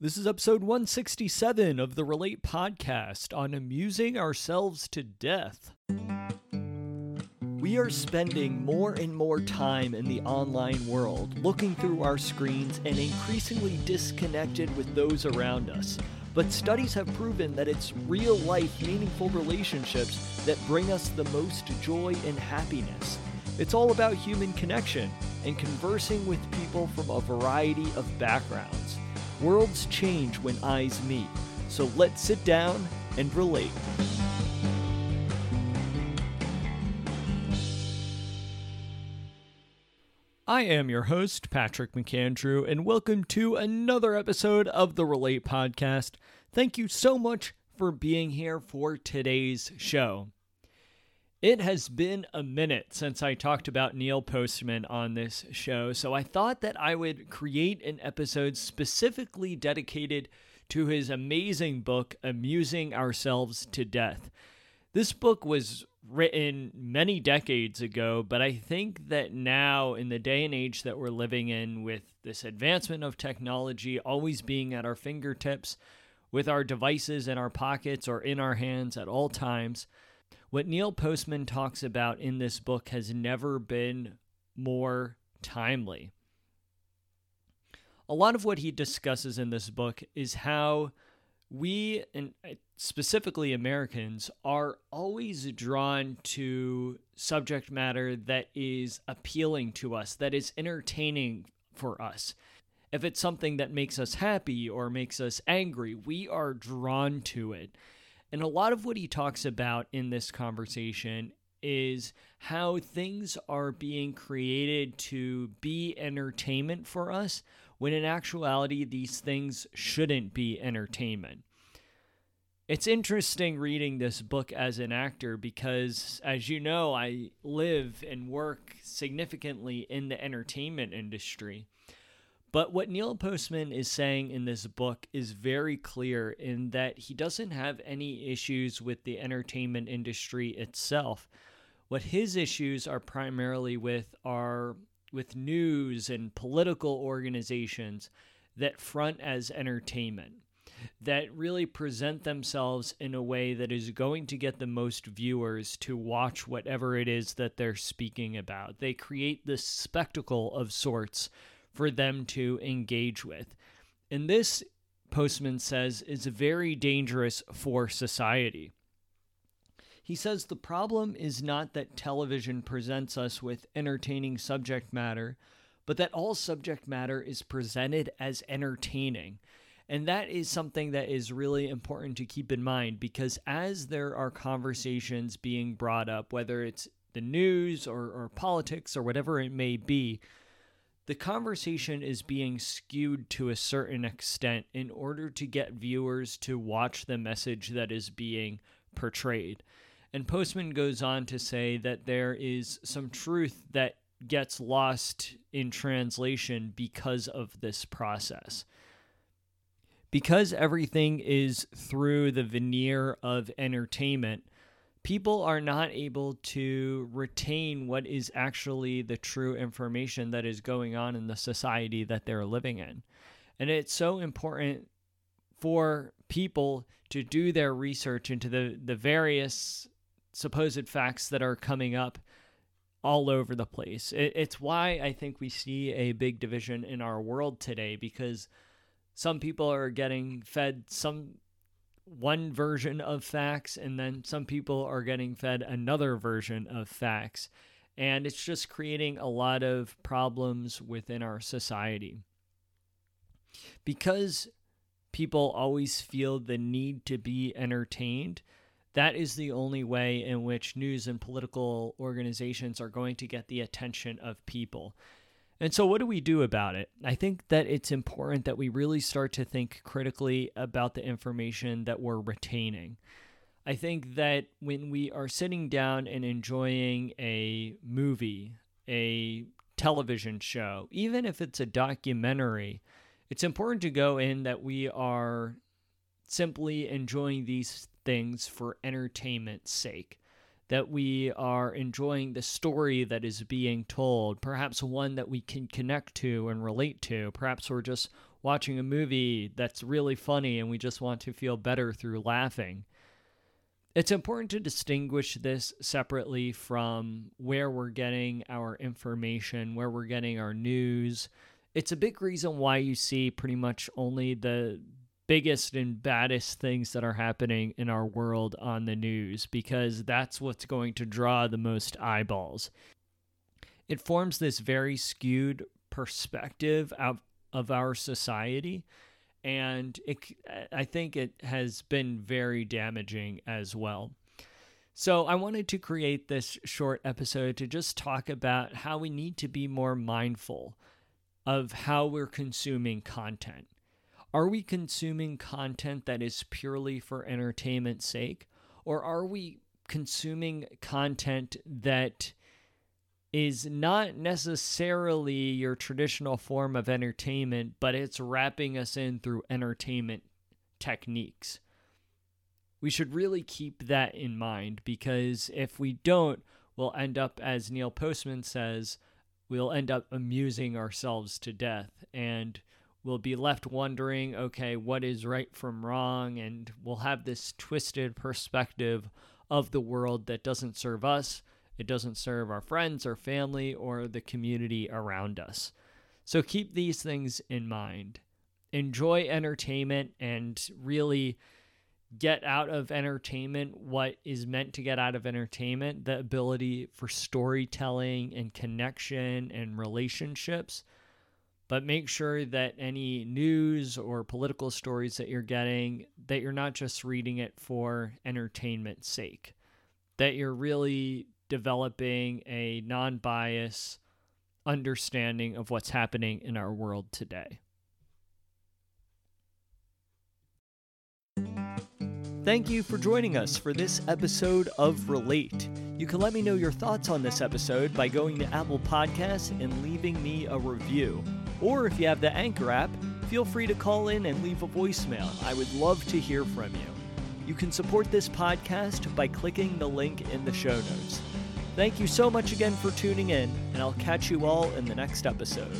This is episode 167 of the Relate podcast on amusing ourselves to death. We are spending more and more time in the online world, looking through our screens and increasingly disconnected with those around us. But studies have proven that it's real life, meaningful relationships that bring us the most joy and happiness. It's all about human connection and conversing with people from a variety of backgrounds. Worlds change when eyes meet, so let's sit down and relate. I am your host, Patrick McAndrew, and welcome to another episode of the Relate Podcast. Thank you so much for being here for today's show. It has been a minute since I talked about Neil Postman on this show, so I thought that I would create an episode specifically dedicated to his amazing book, Amusing Ourselves to Death. This book was written many decades ago, but I think that now, in the day and age that we're living in, with this advancement of technology always being at our fingertips, with our devices in our pockets or in our hands at all times, what Neil Postman talks about in this book has never been more timely. A lot of what he discusses in this book is how we, and uh, specifically Americans, are always drawn to subject matter that is appealing to us, that is entertaining for us. If it's something that makes us happy or makes us angry, we are drawn to it. And a lot of what he talks about in this conversation is how things are being created to be entertainment for us, when in actuality, these things shouldn't be entertainment. It's interesting reading this book as an actor because, as you know, I live and work significantly in the entertainment industry. But what Neil Postman is saying in this book is very clear in that he doesn't have any issues with the entertainment industry itself. What his issues are primarily with are with news and political organizations that front as entertainment, that really present themselves in a way that is going to get the most viewers to watch whatever it is that they're speaking about. They create this spectacle of sorts for them to engage with. And this, Postman says, is very dangerous for society. He says the problem is not that television presents us with entertaining subject matter, but that all subject matter is presented as entertaining. And that is something that is really important to keep in mind because as there are conversations being brought up, whether it's the news or, or politics or whatever it may be, the conversation is being skewed to a certain extent in order to get viewers to watch the message that is being portrayed. And Postman goes on to say that there is some truth that gets lost in translation because of this process. Because everything is through the veneer of entertainment, people are not able to retain what is actually the true information that is going on in the society that they're living in. And it's so important for people to do their research into the, the various supposed facts that are coming up all over the place. It, it's why I think we see a big division in our world today because some people are getting fed some one version of facts, and then some people are getting fed another version of facts. And it's just creating a lot of problems within our society. Because people always feel the need to be entertained, that is the only way in which news and political organizations are going to get the attention of people. And so, what do we do about it? I think that it's important that we really start to think critically about the information that we're retaining. I think that when we are sitting down and enjoying a movie, a television show, even if it's a documentary, it's important to go in that we are simply enjoying these things for entertainment's sake that we are enjoying the story that is being told, perhaps one that we can connect to and relate to. Perhaps we're just watching a movie that's really funny and we just want to feel better through laughing. It's important to distinguish this separately from where we're getting our information, where we're getting our news. It's a big reason why you see pretty much only the biggest and baddest things that are happening in our world on the news because that's what's going to draw the most eyeballs. It forms this very skewed perspective of, of our society and it, I think it has been very damaging as well. So, I wanted to create this short episode to just talk about how we need to be more mindful of how we're consuming content. Are we consuming content that is purely for entertainment's sake? Or are we consuming content that is not necessarily your traditional form of entertainment, but it's wrapping us in through entertainment techniques? We should really keep that in mind because if we don't, we'll end up, as Neil Postman says, we'll end up amusing ourselves to death. And we'll be left wondering, okay, what is right from wrong? And we'll have this twisted perspective of the world that doesn't serve us, it doesn't serve our friends, or family, or the community around us. So keep these things in mind. Enjoy entertainment and really get out of entertainment what is meant to get out of entertainment the ability for storytelling and connection and relationships but make sure that any news or political stories that you're getting that you're not just reading it for entertainment's sake that you're really developing a non-bias understanding of what's happening in our world today Thank you for joining us for this episode of Relate. You can let me know your thoughts on this episode by going to Apple Podcasts and leaving me a review. Or if you have the Anchor app, feel free to call in and leave a voicemail. I would love to hear from you. You can support this podcast by clicking the link in the show notes. Thank you so much again for tuning in, and I'll catch you all in the next episode.